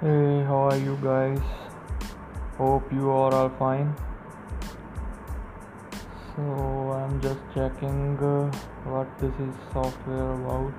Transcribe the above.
Hey, how are you guys? Hope you are all fine. So, I'm just checking uh, what this is software about.